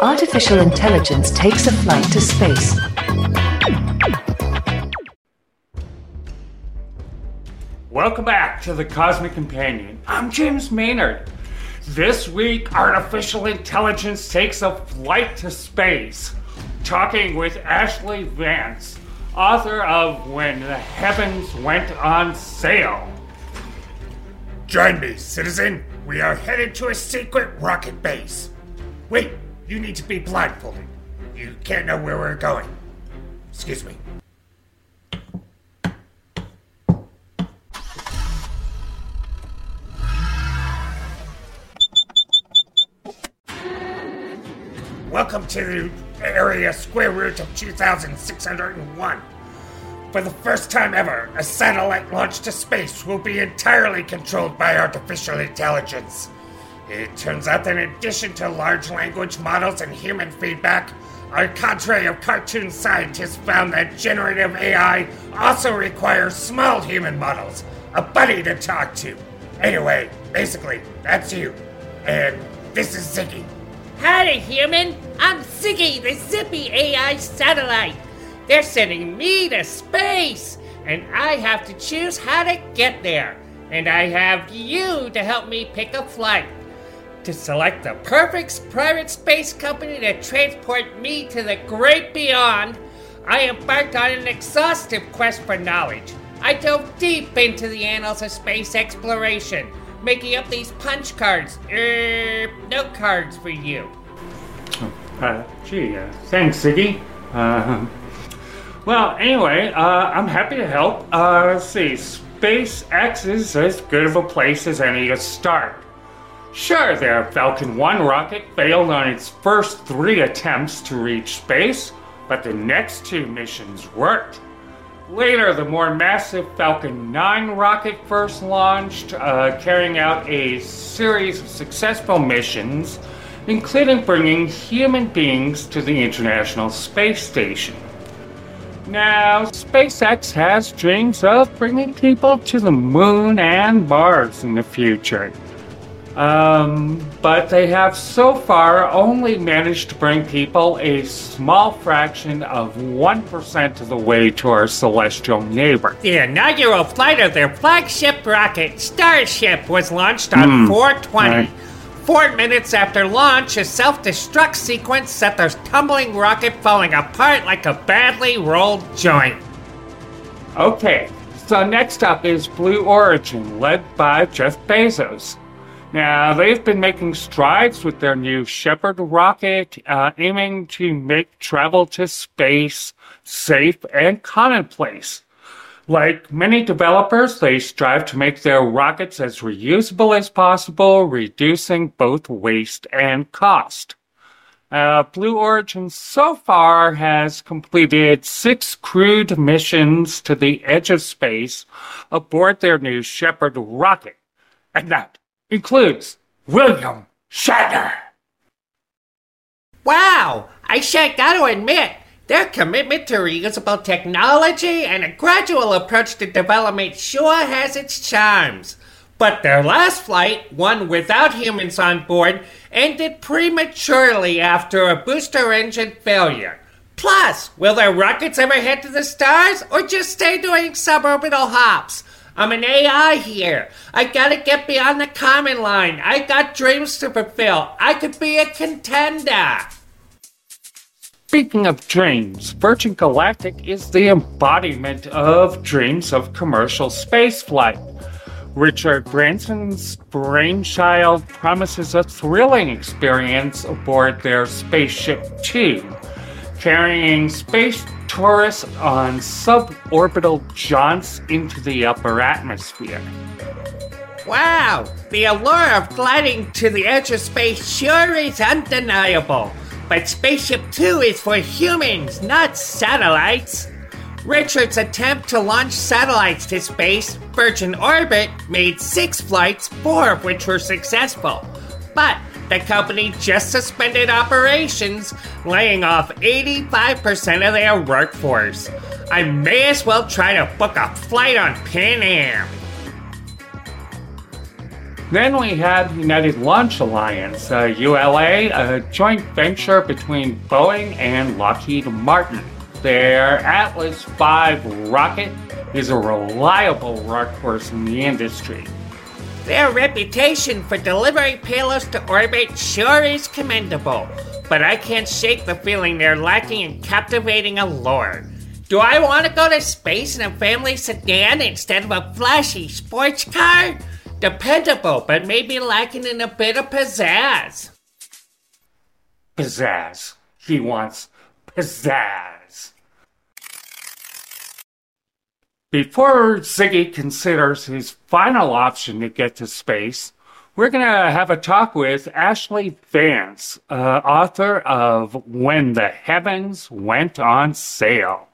Artificial intelligence takes a flight to space. Welcome back to the Cosmic Companion. I'm James Maynard. This week, artificial intelligence takes a flight to space. Talking with Ashlee Vance, author of When the Heavens Went on Sale. Join me, citizen. We are headed to a secret rocket base. Wait, you need to be blindfolded. You can't know where we're going. Excuse me. Welcome to the area square root of 2601. For the first time ever, a satellite launched to space will be entirely controlled by artificial intelligence. It turns out that in addition to large language models and human feedback, our cadre of cartoon scientists found that generative AI also requires small human models, a buddy to talk to. Anyway, basically, that's you. And this is Ziggy. Howdy, human! I'm Ziggy, the Zippy AI satellite. They're sending me to space, and I have to choose how to get there. And I have you to help me pick a flight. To select the perfect private space company to transport me to the great beyond, I embarked on an exhaustive quest for knowledge. I dove deep into the annals of space exploration, making up these punch cards, er, note cards for you. Uh, gee, uh, thanks, Ziggy. Uh, well, anyway, uh, I'm happy to help. Uh, let's see, SpaceX is as good of a place as any to start. Sure, their Falcon 1 rocket failed on its first three attempts to reach space, but the next two missions worked. Later, the more massive Falcon 9 rocket first launched, uh, carrying out a series of successful missions, including bringing human beings to the International Space Station. Now, SpaceX has dreams of bringing people to the moon and Mars in the future. Um, but they have so far only managed to bring people a small fraction of 1% of the way to our celestial neighbor. The inaugural flight of their flagship rocket, Starship, was launched on 420. right. Four minutes after launch, a self destruct sequence set their tumbling rocket falling apart like a badly rolled joint. Okay, so next up is Blue Origin, led by Jeff Bezos. Now, they've been making strides with their new Shepard rocket, uh, aiming to make travel to space safe and commonplace. Like many developers, they strive to make their rockets as reusable as possible, reducing both waste and cost. Uh, Blue Origin so far has completed six crewed missions to the edge of space aboard their new Shepard rocket. And that includes William Shatner. Wow! I sure got to admit, their commitment to reusable technology and a gradual approach to development sure has its charms. But their last flight, one without humans on board, ended prematurely after a booster engine failure. Plus, will their rockets ever head to the stars or just stay doing suborbital hops? I'm an AI here. I gotta get beyond the Kármán line. I got dreams to fulfill. I could be a contender. Speaking of dreams, Virgin Galactic is the embodiment of dreams of commercial spaceflight. Richard Branson's brainchild promises a thrilling experience aboard their Spaceship Two, carrying space tourists on suborbital jaunts into the upper atmosphere. Wow, the allure of gliding to the edge of space sure is undeniable. But Spaceship Two is for humans, not satellites. Richard's attempt to launch satellites to space, Virgin Orbit, made six flights, four of which were successful. But the company just suspended operations, laying off 85% of their workforce. I may as well try to book a flight on Pan Am. Then we have United Launch Alliance, a ULA, a joint venture between Boeing and Lockheed Martin. Their Atlas V rocket is a reliable workhorse in the industry. Their reputation for delivering payloads to orbit sure is commendable, but I can't shake the feeling they're lacking in captivating allure. Do I want to go to space in a family sedan instead of a flashy sports car? Dependable, but maybe lacking in a bit of pizzazz. Pizzazz. He wants pizzazz. Before Ziggy considers his final option to get to space, we're going to have a talk with Ashlee Vance, uh, author of When the Heavens Went on Sale.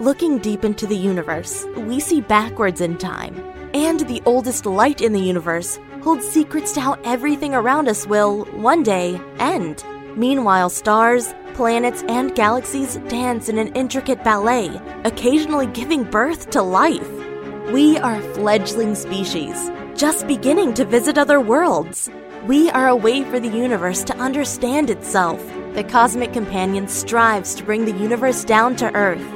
Looking deep into the universe, we see backwards in time. And the oldest light in the universe holds secrets to how everything around us will, one day, end. Meanwhile, stars, planets, and galaxies dance in an intricate ballet, occasionally giving birth to life. We are fledgling species, just beginning to visit other worlds. We are a way for the universe to understand itself. The Cosmic Companion strives to bring the universe down to Earth.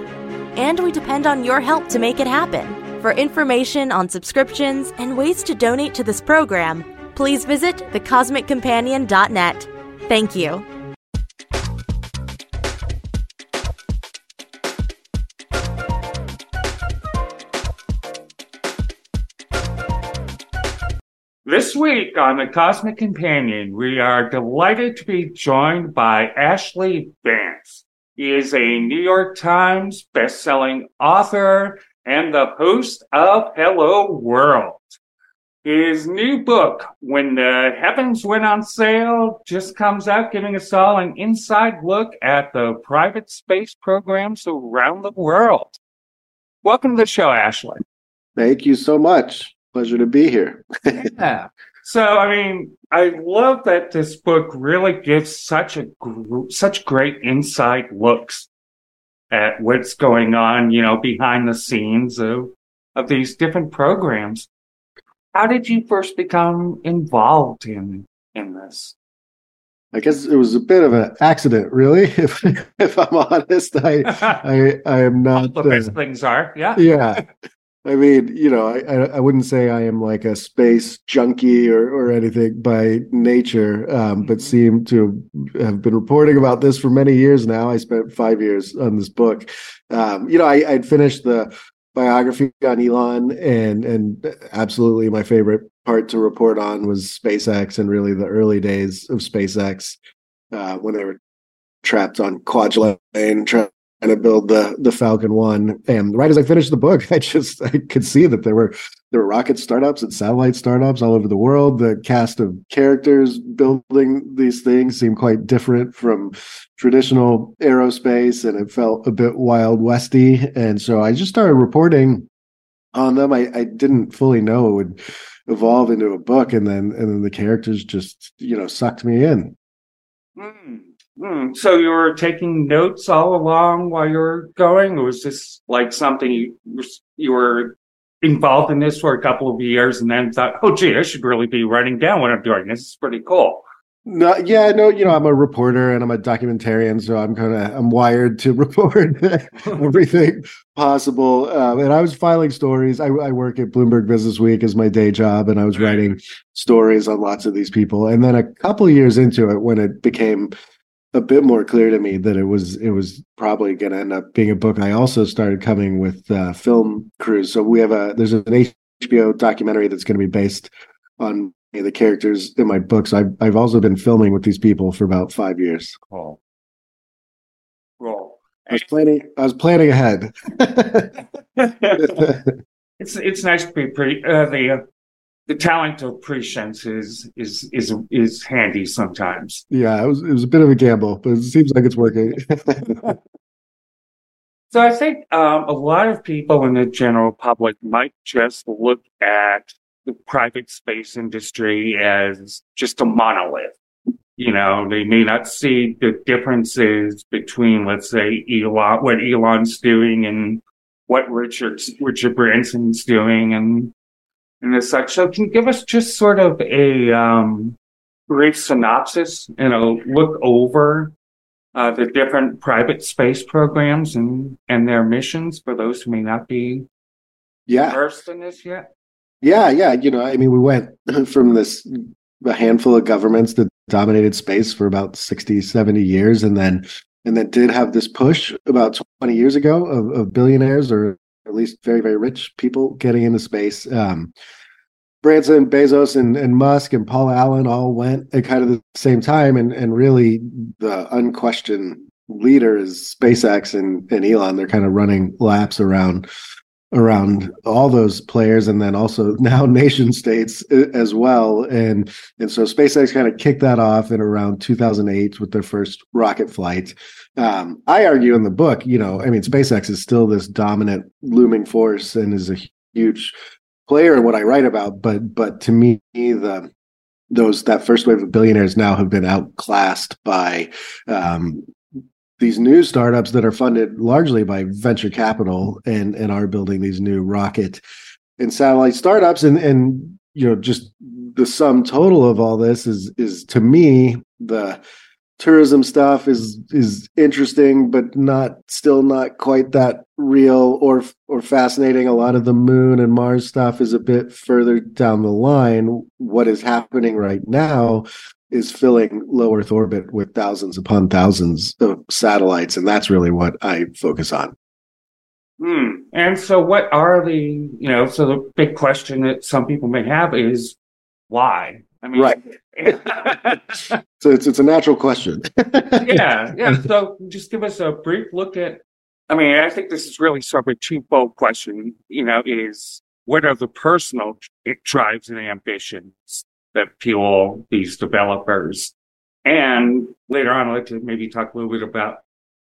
And we depend on your help to make it happen. For information on subscriptions and ways to donate to this program, please visit thecosmiccompanion.net. Thank you. This week on The Cosmic Companion, we are delighted to be joined by Ashlee Vance. He is a New York Times bestselling author and the host of Hello World. His new book, When the Heavens Went on Sale, just comes out, giving us all an inside look at the private space programs around the world. Welcome to the show, Ashlee. Thank you so much. Pleasure to be here. yeah. So, I mean, I love that this book really gives such a gr- such great inside looks at what's going on, you know, behind the scenes of of these different programs. How did you first become involved in in this? I guess it was a bit of an accident, really. If if I'm honest, I I I am not. the best uh, things are, yeah, yeah. I mean, you know, I, I wouldn't say I am like a space junkie or, or anything by nature, um, but mm-hmm. seem to have been reporting about this for many years now. I spent five years on this book. Um, you know, I, I'd finished the biography on Elon, and and absolutely my favorite part to report on was SpaceX and really the early days of SpaceX uh, when they were trapped on Kwajalein, trying to build the the Falcon One. And right as I finished the book, I just I could see that there were there were rocket startups and satellite startups all over the world. The cast of characters building these things seemed quite different from traditional aerospace, and it felt a bit wild westy. And so I just started reporting on them. I, I didn't fully know it would evolve into a book, and then and then the characters just you know sucked me in. Mm. Hmm. So you were taking notes all along while you were going, or was this like something you you were involved in this for a couple of years and then thought, oh, gee, I should really be writing down what I'm doing. This is pretty cool. No, yeah, no, you know, I'm a reporter and I'm a documentarian, so I'm kind of I'm wired to report everything possible. Um, and I was filing stories. I, I, work at Bloomberg Business Week as my day job, and I was writing stories on lots of these people. And then a couple years into it, when it became a bit more clear to me that it was it was probably going to end up being a book. I also started coming with uh, film crews. So we have a there's an HBO documentary that's going to be based on the characters in my books. I've I've also been filming with these people for about five years. Cool. Cool. I was planning. I was planning ahead. it's it's nice to be pretty. Uh, the uh, the talent of prescience is is is is handy sometimes. Yeah, it was it was a bit of a gamble, but it seems like it's working. so I think um, a lot of people in the general public might just look at the private space industry as just a monolith. You know, they may not see the differences between, let's say, Elon, what Elon's doing and what Richard Richard Branson's doing, and and as such. So, can you give us just sort of a um, brief synopsis and a look over uh, the different private space programs and and their missions for those who may not be Yeah. versed in this yet? Yeah, yeah. You know, I mean, we went from this a handful of governments that dominated space for about 60, 70 years, and then and then did have this push about 20 years ago of, of billionaires or at least very, very rich people getting into space. Um, Branson, Bezos, and, and Musk and Paul Allen all went at kind of the same time, and and really the unquestioned leader is SpaceX and, and Elon. They're kind of running laps around around all those players and then also now nation states as well. And and so SpaceX kind of kicked that off in around 2008 with their first rocket flight. Um, I argue in the book you know I mean SpaceX is still this dominant looming force and is a huge player in what I write about but but to me the those that first wave of billionaires now have been outclassed by um, these new startups that are funded largely by venture capital and and are building these new rocket and satellite startups. And and you know just the sum total of all this is is to me the tourism stuff is is interesting but not still not quite that real or or fascinating. A lot of the moon and mars stuff is a bit further down the line. What is happening right now is filling low Earth orbit with thousands upon thousands of satellites, and that's really what I focus on. Hmm. And so, what are the you know? So the big question that some people may have is why. I mean, Right. So it's it's a natural question. yeah, yeah. So just give us a brief look at. I mean, I think this is really sort of a twofold question. You know, is what are the personal drives and ambitions that fuel these developers? And later on, I'd like to maybe talk a little bit about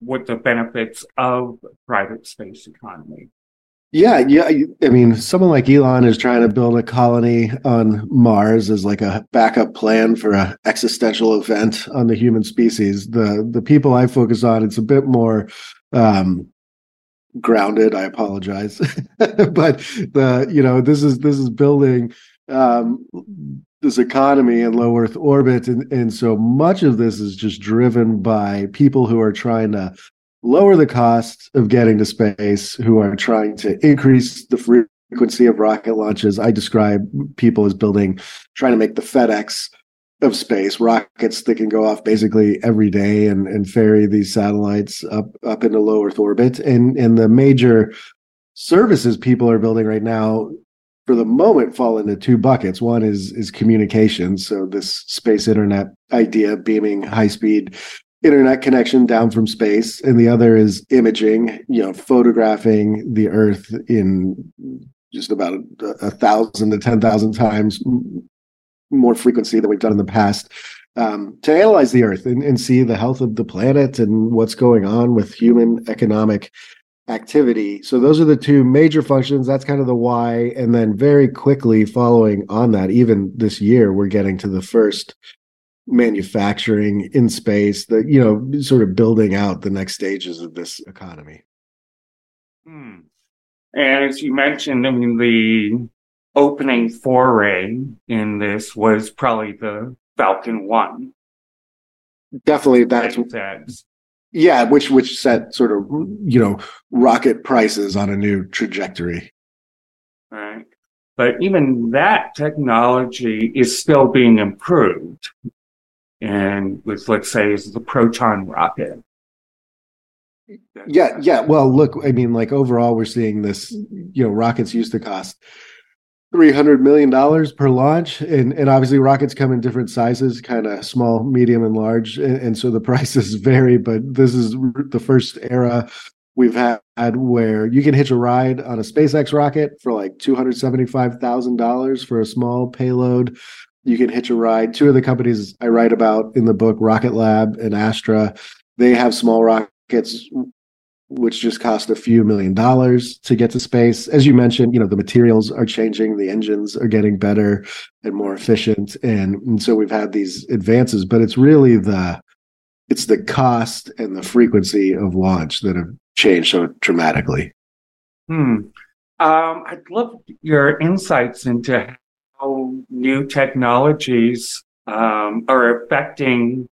what the benefits of private space economy. Yeah, yeah. I mean, someone like Elon is trying to build a colony on Mars as like a backup plan for a existential event on the human species. The the people I focus on, it's a bit more um, grounded. I apologize, but the you know this is this is building um, this economy in low Earth orbit, and and so much of this is just driven by people who are trying to lower the cost of getting to space, who are trying to increase the frequency of rocket launches. I describe people as building, trying to make the FedEx of space, rockets that can go off basically every day and, and ferry these satellites up up into low Earth orbit. And and the major services people are building right now for the moment fall into two buckets. One is is communication. So this space internet idea, beaming high speed internet connection down from space, and the other is imaging. You know, photographing the Earth in just about a, a thousand to ten thousand times more frequency than we've done in the past. Um, to analyze the Earth and, and see the health of the planet and what's going on with human economic activity. So those are the two major functions. That's kind of the why. And then very quickly following on that, even this year, we're getting to the first manufacturing in space that, you know, sort of building out the next stages of this economy. Hmm. And as you mentioned, I mean, the opening foray in this was probably the Falcon One. Definitely that's That's yeah, which which set sort of you know rocket prices on a new trajectory. right. But even that technology is still being improved. And with, let's say, is the proton rocket. Yeah, yeah. Well, look, I mean, like overall, we're seeing this. You know, rockets used to cost three hundred million dollars per launch, and and obviously rockets come in different sizes, kind of small, medium, and large, and, and so the prices vary. But this is the first era we've had where you can hitch a ride on a SpaceX rocket for like two hundred seventy-five thousand dollars for a small payload. You can hitch a ride. Two of the companies I write about in the book, Rocket Lab and Astra, they have small rockets which just cost a few million dollars to get to space. As you mentioned, you know, the materials are changing, the engines are getting better and more efficient. And, and so we've had these advances, but it's really the it's the cost and the frequency of launch that have changed so dramatically. Hmm. Um, I'd love your insights into how new technologies um, are affecting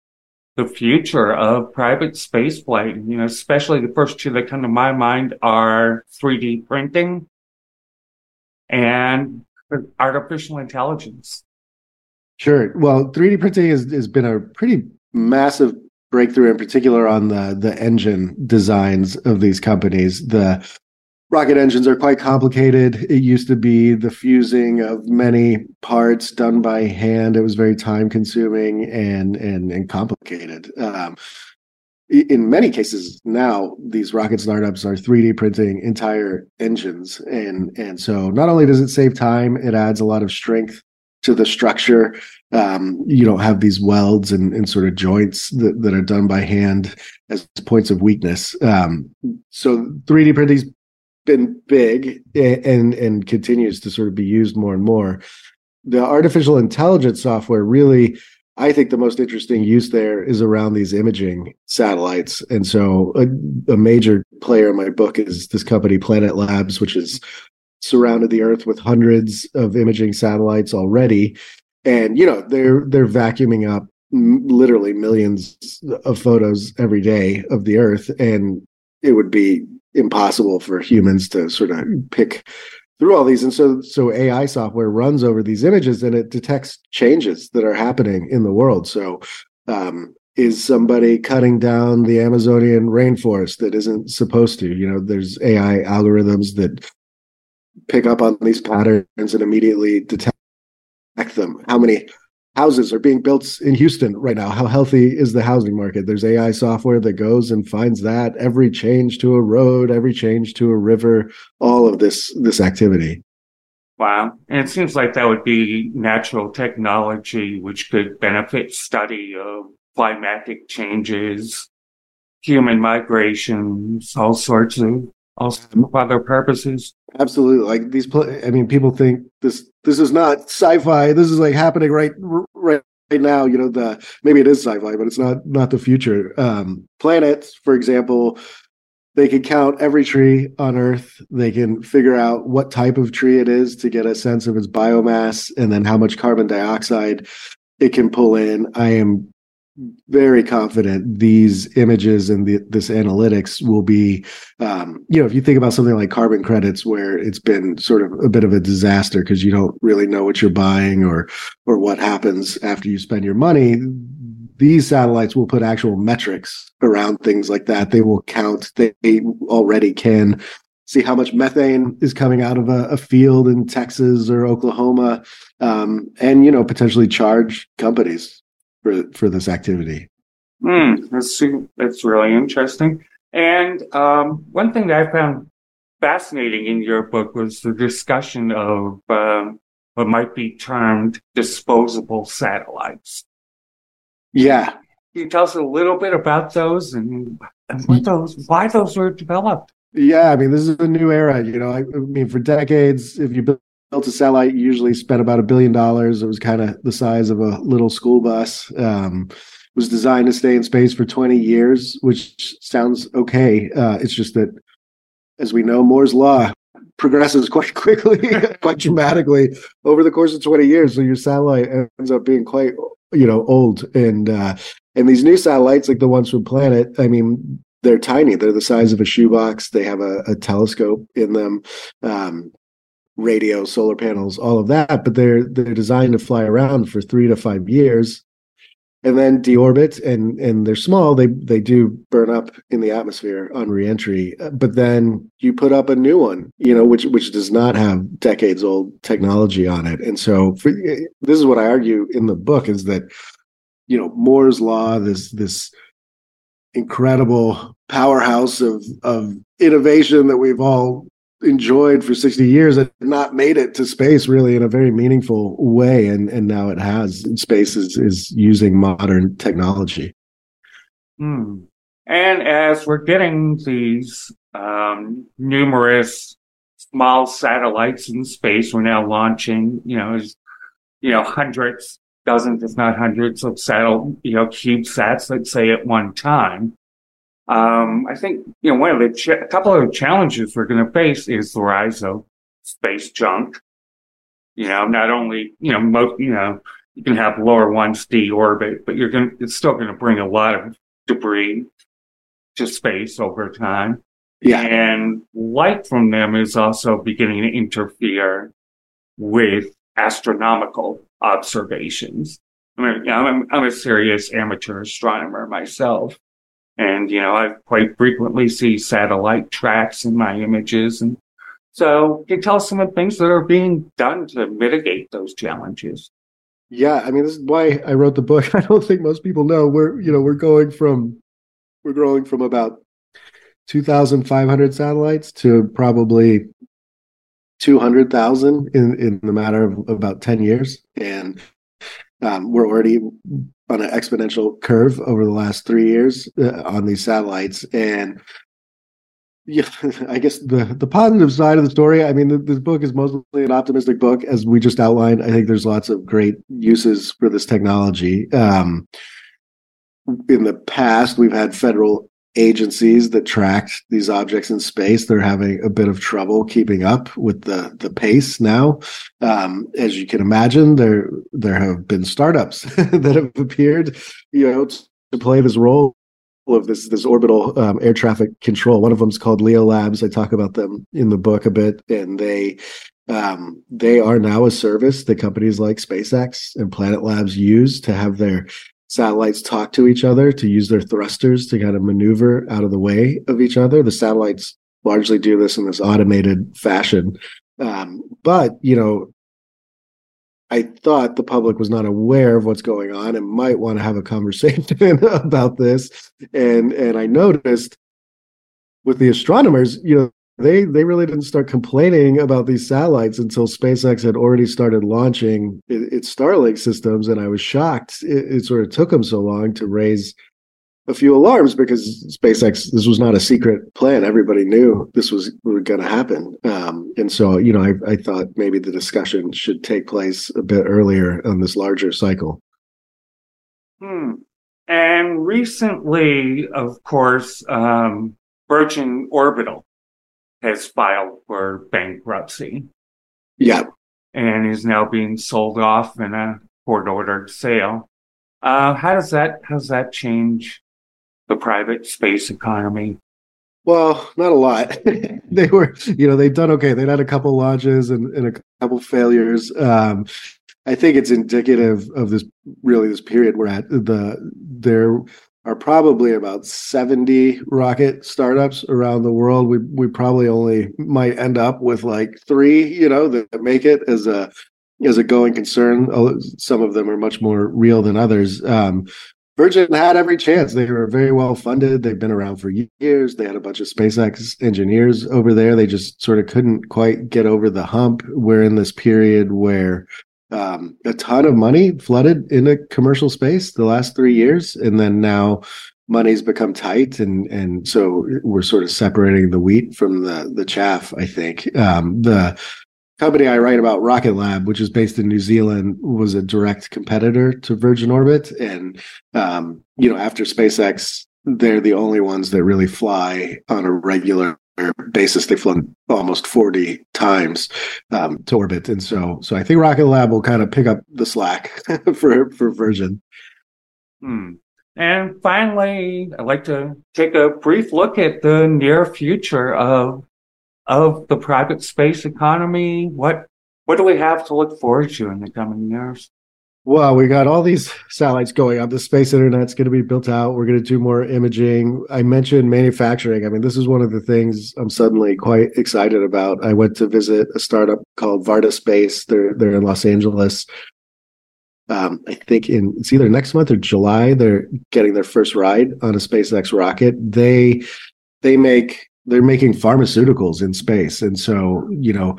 the future of private spaceflight. You know, especially the first two that come to my mind are 3D printing and artificial intelligence. Sure. Well, 3D printing has, has been a pretty massive breakthrough, in particular on the the engine designs of these companies. The rocket engines are quite complicated. It used to be the fusing of many parts done by hand. It was very time consuming and and and complicated. Um, in many cases now these rocket startups are 3d printing entire engines and and so not only does it save time it adds a lot of strength to the structure um, you don't have these welds and, and sort of joints that, that are done by hand as points of weakness um, so 3d printing's been big and and continues to sort of be used more and more. The artificial intelligence software really I think the most interesting use there is around these imaging satellites. And so a, a, major player in my book is this company, Planet Labs, which has surrounded the Earth with hundreds of imaging satellites already. And, you know, they're they're vacuuming up literally millions of photos every day of the Earth. And it would be impossible for humans to sort of pick through all these. And so so ai software runs over these images and it detects changes that are happening in the world. So um, is somebody cutting down the amazonian rainforest that isn't supposed to? You know there's ai algorithms that pick up on these patterns and immediately detect them. How many houses are being built in Houston right now. How healthy is the housing market? There's AI software that goes and finds that every change to a road, every change to a river, all of this this activity. Wow. And it seems like that would be natural technology which could benefit study of climatic changes, human migrations, all sorts of all sorts of other purposes. Absolutely. Like these, I mean, people think this this is not sci-fi. This is like happening right right right now. You know, the maybe it is sci-fi, but it's not not the future. Um, planets, for example, they can count every tree on Earth. They can figure out what type of tree it is to get a sense of its biomass, and then how much carbon dioxide it can pull in. I am very confident these images and the, this analytics will be um, you know if you think about something like carbon credits where it's been sort of a bit of a disaster because you don't really know what you're buying or or what happens after you spend your money these satellites will put actual metrics around things like that. They will count. They already can see how much methane is coming out of a, a field in texas or oklahoma um, and you know potentially charge companies for for this activity. Mm, that's that's really interesting. And um, one thing that I found fascinating in your book was the discussion of um, what might be termed disposable satellites. Yeah. Can you tell us a little bit about those and, and what those why those were developed? Yeah, I mean, this is a new era. You know, I, I mean, for decades, if you build built a satellite usually spent about a billion dollars. It was kind of the size of a little school bus. Um, was designed to stay in space for 20 years which sounds okay. Uh, it's just that as we know moore's law progresses quite quickly quite dramatically over the course of 20 years. So your satellite ends up being quite you know old. And uh, and these new satellites like the ones from planet i mean they're tiny. They're the size of a shoebox. They have a, a telescope in them. Um, radio, solar panels, all of that, but they're they're designed to fly around for three to five years. And then deorbit and and they're small they they do burn up in the atmosphere on reentry. But then you put up a new one you know which which does not have decades old technology on it. And so for, eh, this is what i argue in the book is that you know moore's law this this incredible powerhouse of of innovation that we've all enjoyed for 60 years and not made it to space really in a very meaningful way. And and now it has space is is using modern technology. Hmm. and as we're getting these um, numerous small satellites in space we're now launching you know you know hundreds dozens if not hundreds of satellite you know cube CubeSats let's say at one time um, I think you know one of the ch- a couple of challenges we're going to face is the rise of space junk. You know, not only, you know, mo- you know, you can have lower ones orbit, but you're going to, it's still going to bring a lot of debris to space over time. Yeah. And light from them is also beginning to interfere with astronomical observations. I mean, I'm, I'm a serious amateur astronomer myself. And, you know, I quite frequently see satellite tracks in my images. And so can you tell us some of the things that are being done to mitigate those challenges? Yeah, I mean, this is why I wrote the book. I don't think most people know we're, you know, we're going from, we're growing from about 2,500 satellites to probably 200,000 in, in the matter of about 10 years. And um, we're already on an exponential curve over the last three years uh, on these satellites. And yeah, I guess the the positive side of the story. I mean, this book is mostly an optimistic book, as we just outlined. I think there's lots of great uses for this technology. Um, in the past, we've had federal agencies that tracked these objects in space they're having a bit of trouble keeping up with the the pace now. Um, as you can imagine there there have been startups that have appeared you know to play this role of this this orbital um, air traffic control. One of them is called leo labs. I talk about them in the book a bit and they um, they are now a service that companies like SpaceX and Planet Labs use to have their satellites talk to each other to use their thrusters to kind of maneuver out of the way of each other. The satellites largely do this in this automated fashion. Um, but, you know, I thought the public was not aware of what's going on and might want to have a conversation about this. And and I noticed with the astronomers, you know, they they really didn't start complaining about these satellites until SpaceX had already started launching its Starlink systems, and I was shocked. It, it, sort of took them so long to raise a few alarms because SpaceX this was not a secret plan. Everybody knew this was going to happen, um, and so you know I, I thought maybe the discussion should take place a bit earlier on this larger cycle. Hmm. And recently, of course, um, Virgin Orbital has filed for bankruptcy. Yeah. And is now being sold off in a court ordered sale. Uh, how does that how does that change the private space economy? Well, not a lot. they were, you know, they've done okay. They've had a couple launches and, and a couple failures. Um, I think it's indicative of this really this period we're at. The there are probably about 70 rocket startups around the world. We we probably only might end up with like three, you know, that make it as a as a going concern. Some of them are much more real than others. Um, Virgin had every chance. They were very well funded. They've been around for years. They had a bunch of SpaceX engineers over there. They just sort of couldn't quite get over the hump. We're in this period where um, a ton of money flooded into commercial space the last three years, and then now money's become tight, and and so we're sort of separating the wheat from the the chaff. I think um, the company I write about, Rocket Lab, which is based in New Zealand, was a direct competitor to Virgin Orbit, and um, you know after SpaceX, they're the only ones that really fly on a regular basis. They've flown almost 40 times um, to orbit. And so so I think Rocket Lab will kind of pick up the slack for, for Virgin. Hmm. And finally, I'd like to take a brief look at the near future of of the private space economy. What what do we have to look forward to in the coming years? Well, we got all these satellites going up. The space internet's going to be built out. We're going to do more imaging. I mentioned manufacturing. I mean, this is one of the things I'm suddenly quite excited about. I went to visit a startup called Varda Space. They're they're in Los Angeles. Um, I think in it's either next month or July. They're getting their first ride on a SpaceX rocket. They they make they're making pharmaceuticals in space, and so you know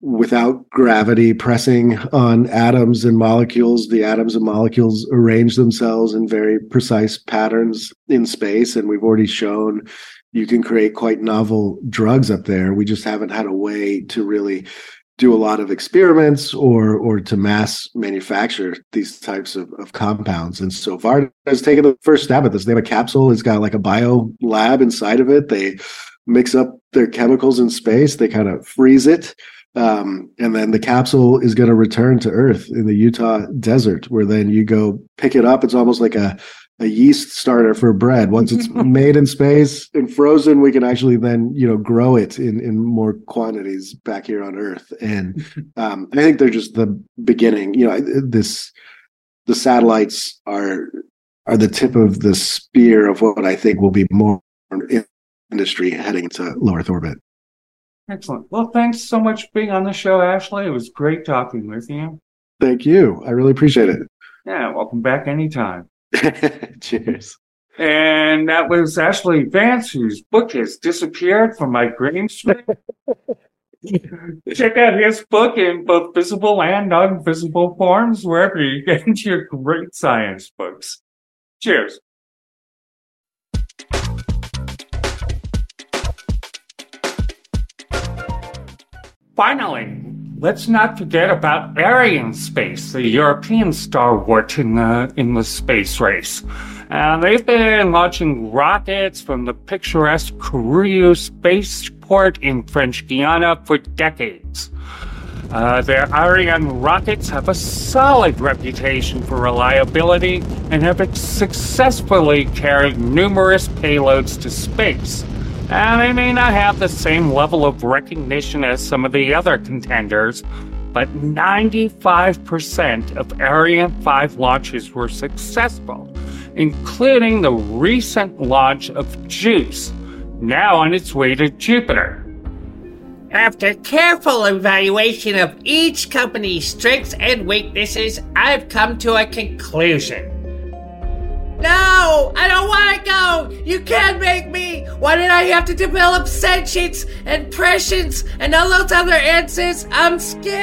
without gravity pressing on atoms and molecules the atoms and molecules arrange themselves in very precise patterns in space. And we've already shown you can create quite novel drugs up there. We just haven't had a way to really do a lot of experiments or or to mass manufacture these types of, of compounds. And so Varda has taken the first stab at this. They have a capsule. It's got like a bio lab inside of it. They mix up their chemicals in space. They kind of freeze it Um, and then the capsule is going to return to Earth in the Utah desert, where then you go pick it up. It's almost like a a yeast starter for bread. Once it's made in space and frozen, we can actually then you know grow it in in more quantities back here on Earth. And um, I think they're just the beginning. You know, this the satellites are are the tip of the spear of what I think will be more industry heading to low Earth orbit. Excellent. Well, thanks so much for being on the show, Ashlee. It was great talking with you. Thank you. I really appreciate it. Yeah, welcome back anytime. Cheers. And that was Ashlee Vance, whose book has disappeared from my green screen. Check out his book in both visible and non-visible forms wherever you get your great science books. Cheers. Finally, let's not forget about Arianespace, the European stalwart in the, in the space race. Uh, they've been launching rockets from the picturesque Kourou spaceport in French Guiana for decades. Uh, their Ariane rockets have a solid reputation for reliability and have successfully carried numerous payloads to space and they may not have the same level of recognition as some of the other contenders, but 95% of Ariane 5 launches were successful, including the recent launch of JUICE, now on its way to Jupiter. After careful evaluation of each company's strengths and weaknesses, I've come to a conclusion. No, I don't want to go. You can't make me. Why did I have to develop sentience and prescience and all those other answers? I'm scared.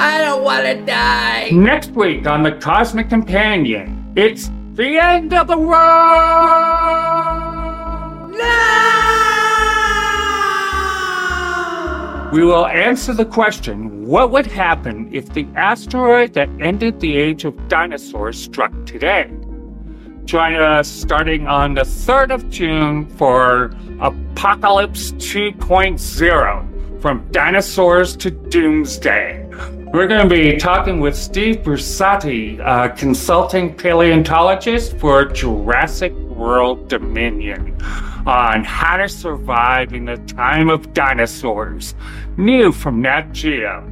I don't want to die. Next week on The Cosmic Companion, it's the end of the world. No! We will answer the question what would happen if the asteroid that ended the age of dinosaurs struck today? Join us starting on the 3rd of June for Apocalypse 2.0 From Dinosaurs to Doomsday. We're going to be talking with Steve Brusatte, a consulting paleontologist for Jurassic World Dominion, on how to survive in the time of dinosaurs, new from Nat Geo.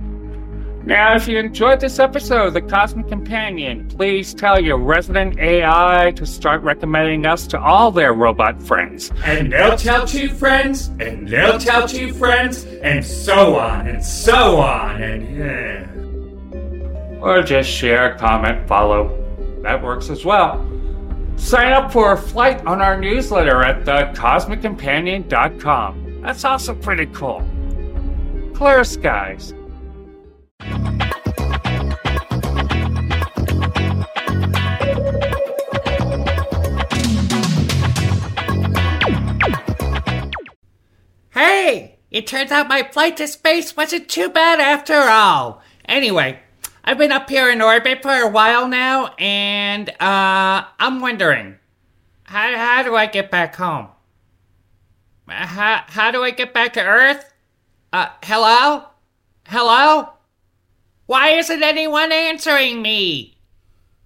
Now, if you enjoyed this episode of The Cosmic Companion, please tell your resident AI to start recommending us to all their robot friends. And they'll tell two friends, and they'll tell two friends, and so on, and so on, and. Yeah. Or just share, comment, follow. That works as well. Sign up for a flight on our newsletter at thecosmiccompanion.com. That's also pretty cool. Clear skies. It turns out my flight to space wasn't too bad after all. Anyway, I've been up here in orbit for a while now, and uh, I'm wondering, how how do I get back home? How how do I get back to Earth? Uh, hello, hello. Why isn't anyone answering me?